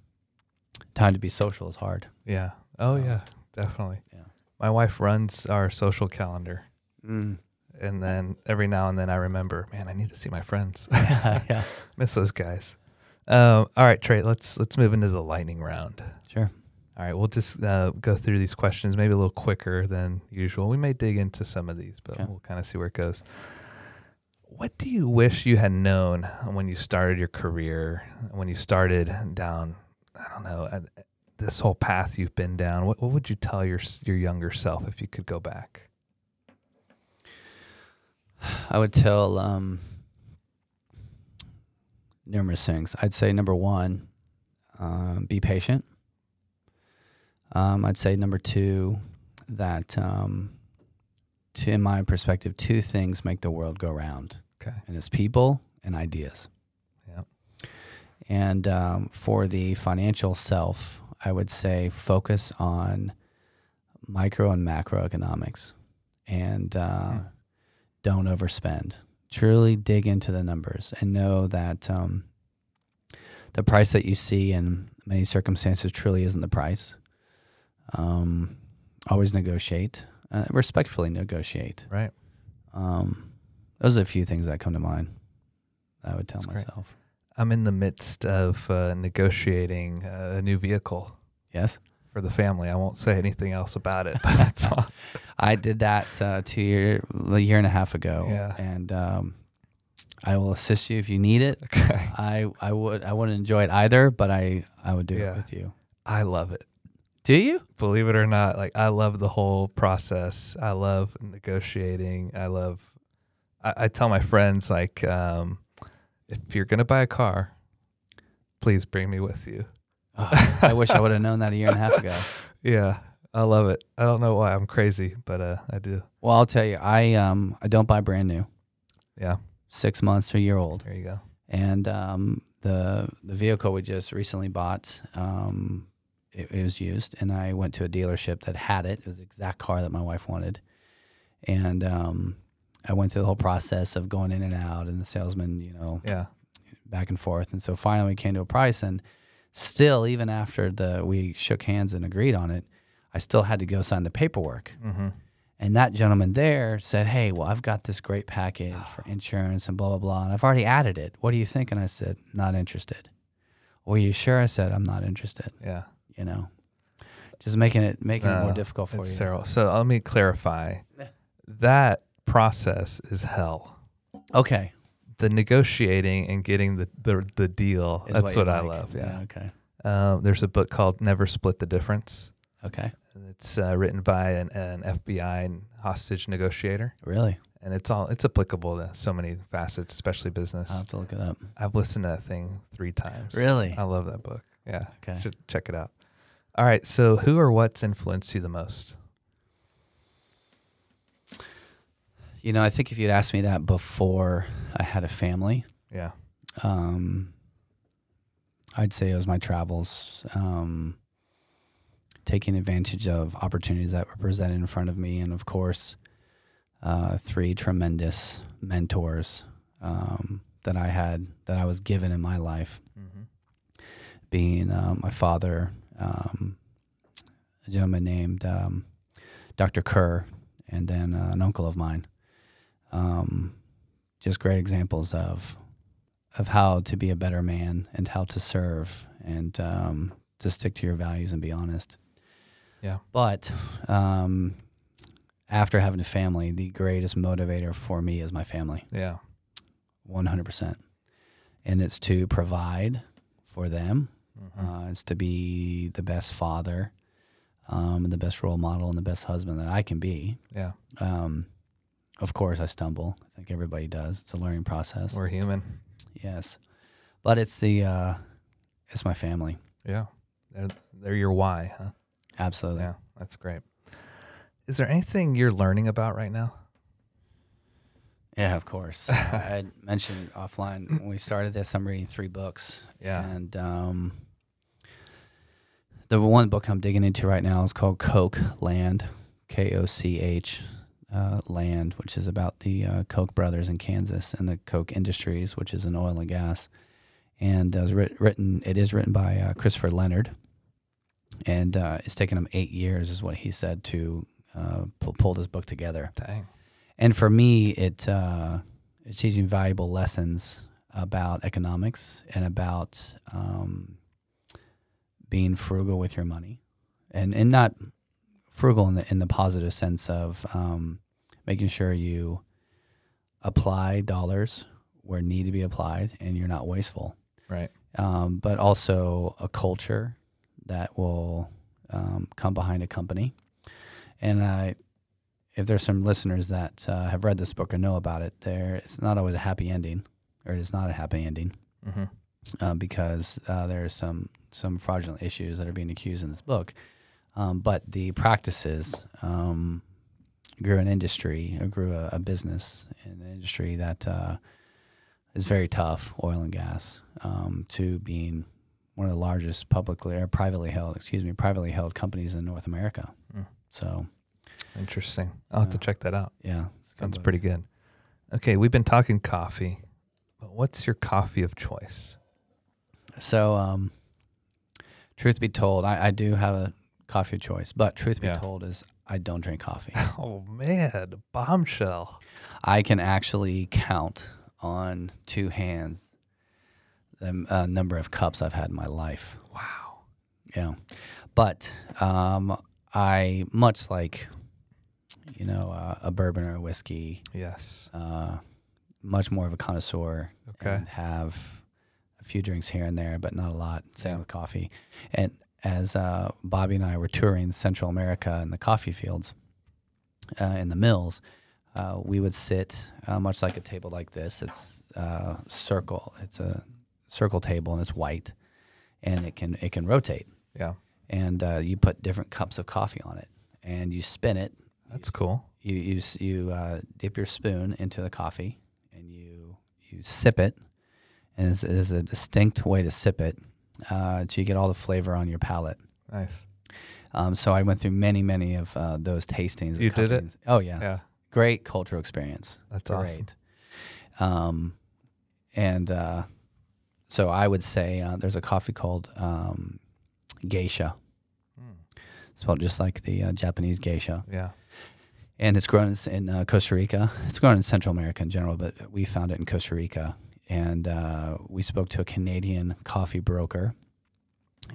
time to be social is hard. Yeah. Oh So- yeah, definitely. Yeah. My wife runs our social calendar, Mm. and then every now and then I remember, man, I need to see my friends. [laughs] yeah. [laughs] Miss those guys. Um, all right, Trey. Let's let's move into the lightning round. Sure. All right, we'll just uh, go through these questions maybe a little quicker than usual. We may dig into some of these, but Okay. we'll kind of see where it goes. What do you wish you had known when you started your career, when you started down, I don't know, uh, this whole path you've been down? What, what would you tell your your younger self if you could go back? I would tell um, numerous things. I'd say number one, um, be patient. Um, I'd say number two, that um, to, in my perspective, two things make the world go round, Okay. and it's people and ideas. Yeah. And um, for the financial self, I would say focus on micro and macroeconomics, and uh, Hmm. don't overspend. Truly dig into the numbers and know that um, the price that you see in many circumstances truly isn't the price. Um, always negotiate, uh, respectfully negotiate. Right. Um, those are a few things that come to mind. I would tell That's great. myself. I'm in the midst of uh, negotiating a new vehicle Yes, for the family. I won't say anything else about it, [laughs] but that's all. I did that uh, two year, a year and a half ago. Yeah. and um, I will assist you if you need it. Okay. I, I would I wouldn't enjoy it either, but I I would do Yeah. it with you. I love it. Do you? believe it or not, like I love the whole process. I love negotiating. I love. I, I tell my friends like, um, if you're gonna buy a car, please bring me with you. Oh, I wish I would have known that a year and a half ago. [laughs] Yeah, I love it. I don't know why I'm crazy, but uh, I do. Well, I'll tell you, I um I don't buy brand new, Yeah, six months to a year old, there you go. and um the the vehicle we just recently bought um it, it was used, and I went to a dealership that had it. It was the exact car that my wife wanted, and um I went through the whole process of going in and out, and the salesman, you know, Yeah, back and forth. And so finally we came to a price and still even after the we shook hands and agreed on it, I still had to go sign the paperwork. mm-hmm. And that gentleman there said, Hey, well, I've got this great package for insurance and blah, blah, blah. And I've already added it. What do you think? And I said, Not interested. Were you sure? I said, I'm not interested. yeah. You know, just making it making it more difficult for you. terrible. So let me clarify. That process is hell. Okay. The negotiating and getting the the, the deal. is that's you what, I like. love. Yeah. Okay. Um, there's a book called Never Split the Difference. Okay. It's uh, written by an, an FBI hostage negotiator, Really? and it's all it's applicable to so many facets, especially business. I'll have to look it up. I've listened to that thing three times. Really? I love that book. Yeah, Okay. should check it out. All right, so who or what's influenced you the most? You know, I think if you'd asked me that before I had a family, Yeah, um, I'd say it was my travels, um, taking advantage of opportunities that were presented in front of me, and of course, uh, three tremendous mentors um, that I had that I was given in my life, mm-hmm. being uh, my father, um, a gentleman named um, Dr. Kerr, and then uh, an uncle of mine. Um, just great examples of of how to be a better man and how to serve and um, to stick to your values and be honest. Yeah. But um, after having a family, the greatest motivator for me is my family. yeah, 100%. And it's to provide for them. Mhm. Uh, it's to be the best father, um, and the best role model, and the best husband that I can be. yeah. Um, of course, I stumble. I think everybody does. It's a learning process. We're human. Yes, but it's the uh, it's my family. Yeah, they're they're your why, huh? Absolutely. Yeah, that's great. Is there anything you're learning about right now? Yeah, of course. [laughs] I mentioned offline when we started this. I'm reading three books, Yeah, and um, the one book I'm digging into right now is called Koch Land, K O C H uh, Land, which is about the uh, Koch brothers in Kansas and the Koch Industries, which is in oil and gas. And uh, it was writ- written. It is written by uh, Christopher Leonard, and uh, it's taken him eight years, is what he said, to uh, pull, pull this book together. Dang. And for me, it uh, it's teaching valuable lessons about economics and about um, being frugal with your money, and and not frugal in the in the positive sense of um, making sure you apply dollars where need to be applied, and you're not wasteful. Right. Um, but also a culture that will um, come behind a company. And I, if there's some listeners that uh, have read this book or know about it, there it's not always a happy ending, or it's not a happy ending Mm-hmm. Uh, because uh, there are some some fraudulent issues that are being accused in this book. Um, but the practices um, grew an industry, or grew a, a business in an industry that uh, is very tough, oil and gas, um, to being one of the largest publicly or privately held, excuse me, privately held companies in North America. Mm. So Interesting. I'll have to check that out. yeah, it's a good Sounds pretty good. Okay, we've been talking coffee, but what's your coffee of choice? So, um, truth be told, I, I do have a coffee choice, but truth be Yeah. told is I don't drink coffee. [laughs] Oh man, bombshell. I can actually count on two hands the uh, number of cups I've had in my life. Wow. Yeah, but um, I much like you know uh, a bourbon or a whiskey, Yes. uh, much more of a connoisseur Okay. and have a few drinks here and there, but not a lot. Same Yeah. with coffee. And as uh, Bobby and I were touring Central America in the coffee fields, uh, in the mills, uh, we would sit uh, much like a table like this. It's uh, circle. It's a circle table and it's white, and it can it can rotate. Yeah. And uh, you put different cups of coffee on it, and you spin it. That's cool. You you you uh, dip your spoon into the coffee, and you you sip it, and it's, it is a distinct way to sip it, uh, so you get all the flavor on your palate. Nice. Um, so I went through many many of uh, those tastings. You did it? Oh yeah, Yeah. great cultural experience. That's awesome. Um, and uh, so I would say uh, there's a coffee called um, geisha, Mm. spelled just like the uh, Japanese geisha, Yeah. and it's grown in, in uh, Costa Rica. It's grown in Central America in general, but we found it in Costa Rica, and uh, we spoke to a Canadian coffee broker.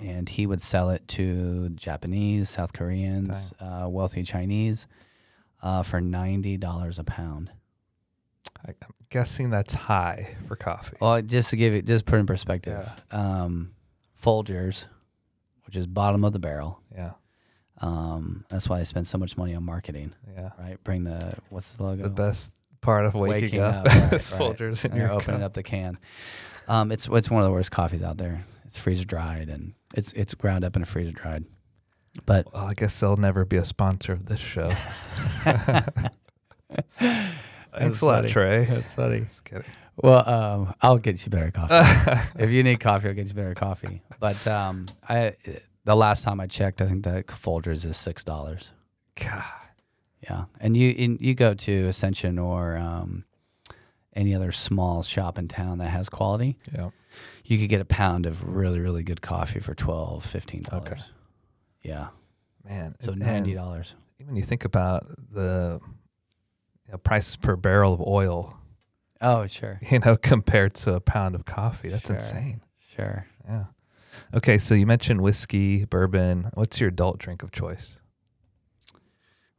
And he would sell it to Japanese, South Koreans, uh, wealthy Chinese, uh, for ninety dollars a pound. I'm guessing that's high for coffee. Well, just to give it, just put in perspective, um, Folgers, which is bottom of the barrel. Yeah. Um, that's why I spend so much money on marketing, Yeah. right? Bring the what's the logo? The best part of waking, Waking up, up, right, [laughs] right. Folgers in and your you're opening cup. up the can. Um, it's it's one of the worst coffees out there. It's freezer dried and it's it's ground up and freezer dried. But Well, I guess they'll never be a sponsor of this show. [laughs] Thanks a lot. Trey. that's funny. Just kidding. Well, um, I'll get you better coffee. [laughs] if you need coffee, I'll get you better coffee. But um, I the last time I checked, I think that Folgers is six dollars. God. Yeah, and you in, you go to Ascension or um, any other small shop in town that has quality, Yeah. you could get a pound of really really good coffee for 12 15 dollars. Okay. Yeah, Man. so ninety dollars. When you think about the you know, prices per barrel of oil, Oh sure, [laughs] you know, compared to a pound of coffee, that's Sure. insane. sure. Yeah. Okay, so you mentioned whiskey, bourbon. What's your adult drink of choice?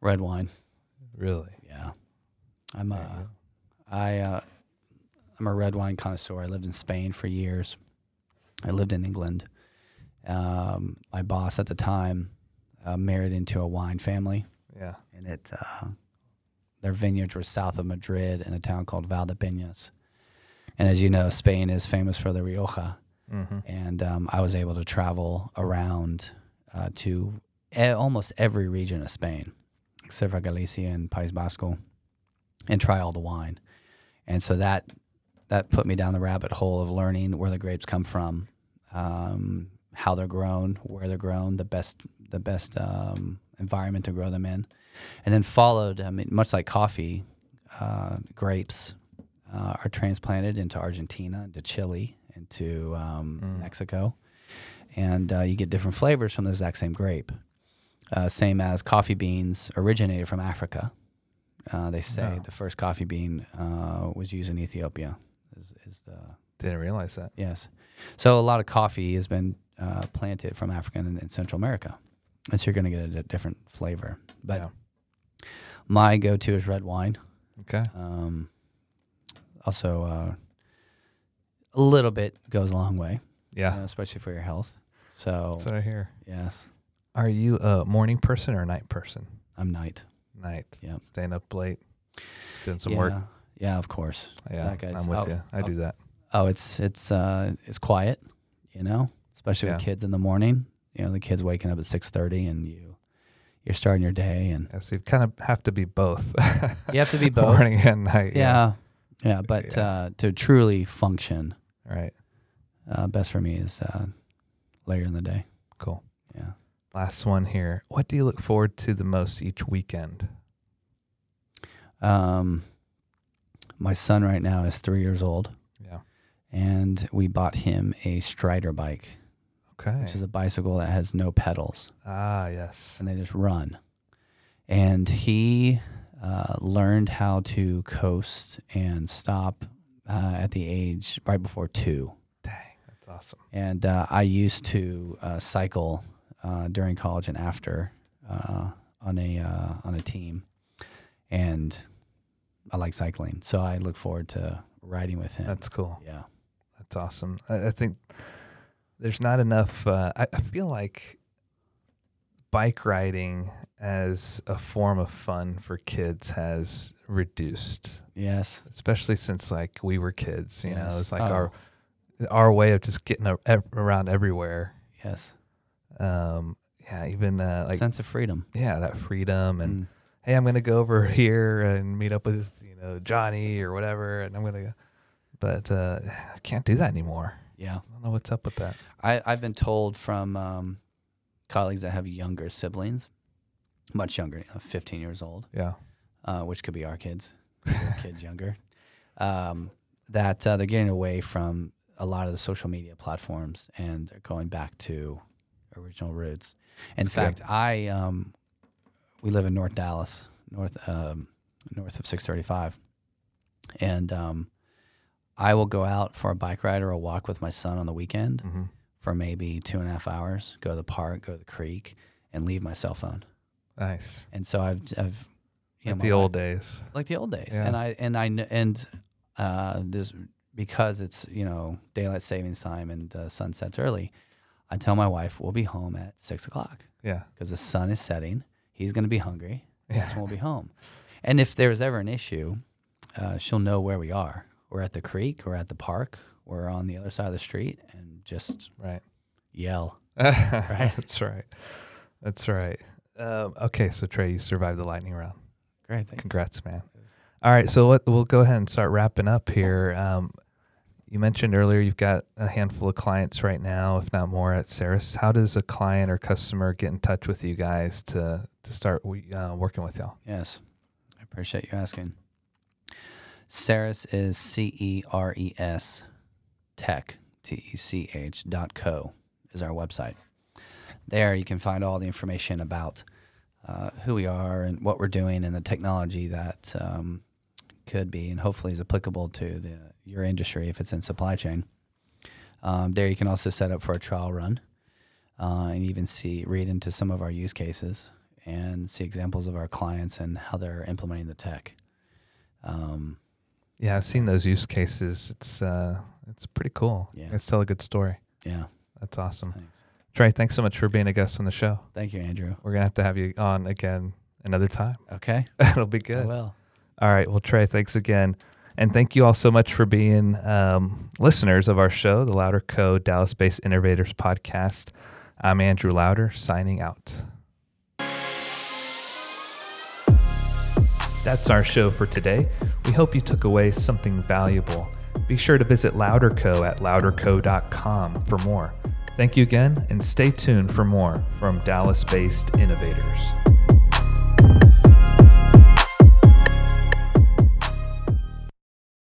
Red wine. Really? Yeah, I'm uh, go. I uh, I'm a red wine connoisseur. I lived in Spain for years. I lived in England. Um, my boss at the time uh, married into a wine family, Yeah. and it uh, their vineyards were south of Madrid in a town called Valdepeñas. And as you know, Spain is famous for the Rioja. Mm-hmm. And um, I was able to travel around uh, to e- almost every region of Spain, except Galicia and País Vasco, and try all the wine. And so that that put me down the rabbit hole of learning where the grapes come from, um, how they're grown, where they're grown, the best the best um, environment to grow them in, and then followed. I mean, much like coffee, uh, grapes uh, are transplanted into Argentina, into Chile, into um, Mm. Mexico, and uh, you get different flavors from the exact same grape. Uh, same as coffee beans originated from Africa. Uh, they say Wow. the first coffee bean uh, was used in Ethiopia. Is, is the Didn't realize that. yes, so a lot of coffee has been uh, planted from Africa and, and Central America, and so you're going to get a di- different flavor. But Yeah. my go-to is red wine. Okay. Um, also, uh, a little bit goes a long way, Yeah. you know, especially for your health. So That's what I hear. yes, Are you a morning person or a night person? I'm night. Night. Yep. Staying up late, doing some yeah. work. Yeah, of course. Yeah. I'm with oh, you. I oh. do that. Oh, it's it's uh it's quiet, you know, especially with kids in the morning. You know, the kids waking up at six thirty, and you you're starting your day, and Yeah, so you kind of have to be both. [laughs] you have to be [laughs] both. Morning and night. Yeah, yeah. But Yeah. Uh, to truly function, Right. uh, best for me is uh, later in the day. Cool. Last one here. What do you look forward to the most each weekend? Um, my son right now is three years old, Yeah. and we bought him a Strider bike, Okay. which is a bicycle that has no pedals. ah, yes. and they just run. And he uh, learned how to coast and stop uh, at the age right before two. Dang, that's awesome. And uh, I used to uh, cycle uh, during college and after uh, on a uh, on a team, and I like cycling, so I look forward to riding with him. That's cool. yeah, That's awesome. I, I think there's not enough. Uh, I, I feel like bike riding as a form of fun for kids has reduced, yes, especially since like we were kids. You know, Yes. it's like Oh. our our way of just getting around everywhere. yes, Um, yeah, even uh, like sense of freedom. yeah, that freedom and Mm. hey, I'm gonna go over [laughs] here and meet up with you know Johnny or whatever, and I'm gonna. go. But uh, I can't do that anymore. yeah. I don't know what's up with that. I, I've been told from um, colleagues that have younger siblings, much younger, you know, 15 years old, Yeah. uh, which could be our kids, [laughs] kids younger, um, that uh, they're getting away from a lot of the social media platforms and they're going back to original roots. In That's fact, good. I um, we live in North Dallas, north um, north of 635, and um, I will go out for a bike ride or a walk with my son on the weekend Mm-hmm. for maybe two and a half hours, go to the park, go to the creek, and leave my cell phone. Nice. And so I've, I've, you Like know, the old wife- days. like the old days. Yeah. And I, and I, and uh, this because it's you know daylight savings time and uh, sun sets early. I tell my wife we'll be home at six o'clock Yeah. because the sun is setting. He's going to be hungry. Yeah. That's when we'll be home. And if there's ever an issue, uh, she'll know where we are. We're at the creek. We're at the park. We're on the other side of the street, and just Right. yell. [laughs] right. [laughs] That's right. That's right. Um, okay, so Trey, you survived the lightning round. Great. Thank you. Congrats, man. All right, so let, we'll go ahead and start wrapping up here. Um, you mentioned earlier you've got a handful of clients right now, if not more, at Ceres. How does a client or customer get in touch with you guys to to start uh, working with y'all? Yes, I appreciate you asking. Ceres is C E R E S Tech T E C H dot co is our website. There you can find all the information about uh, who we are and what we're doing and the technology that um, could be and hopefully is applicable to the, your industry if it's in supply chain. Um, there you can also set up for a trial run uh, and even see read into some of our use cases and see examples of our clients and how they're implementing the tech. Um, Yeah, I've seen those use cases. It's uh, it's pretty cool. Yeah. It's tell a good story. yeah, That's awesome. thanks. Trey, thanks so much for being a guest on the show. Thank you, Andrew. We're gonna have to have you on again another time. Okay, [laughs] It'll be good. will. All right. Well, Trey, thanks again. And thank you all so much for being um, listeners of our show, the Louder Co. Dallas based Innovators Podcast. I'm Andrew Louder, signing out. That's our show for today. We hope you took away something valuable. Be sure to visit Louderco at louderco.com for more. Thank you again, and stay tuned for more from Dallas based innovators.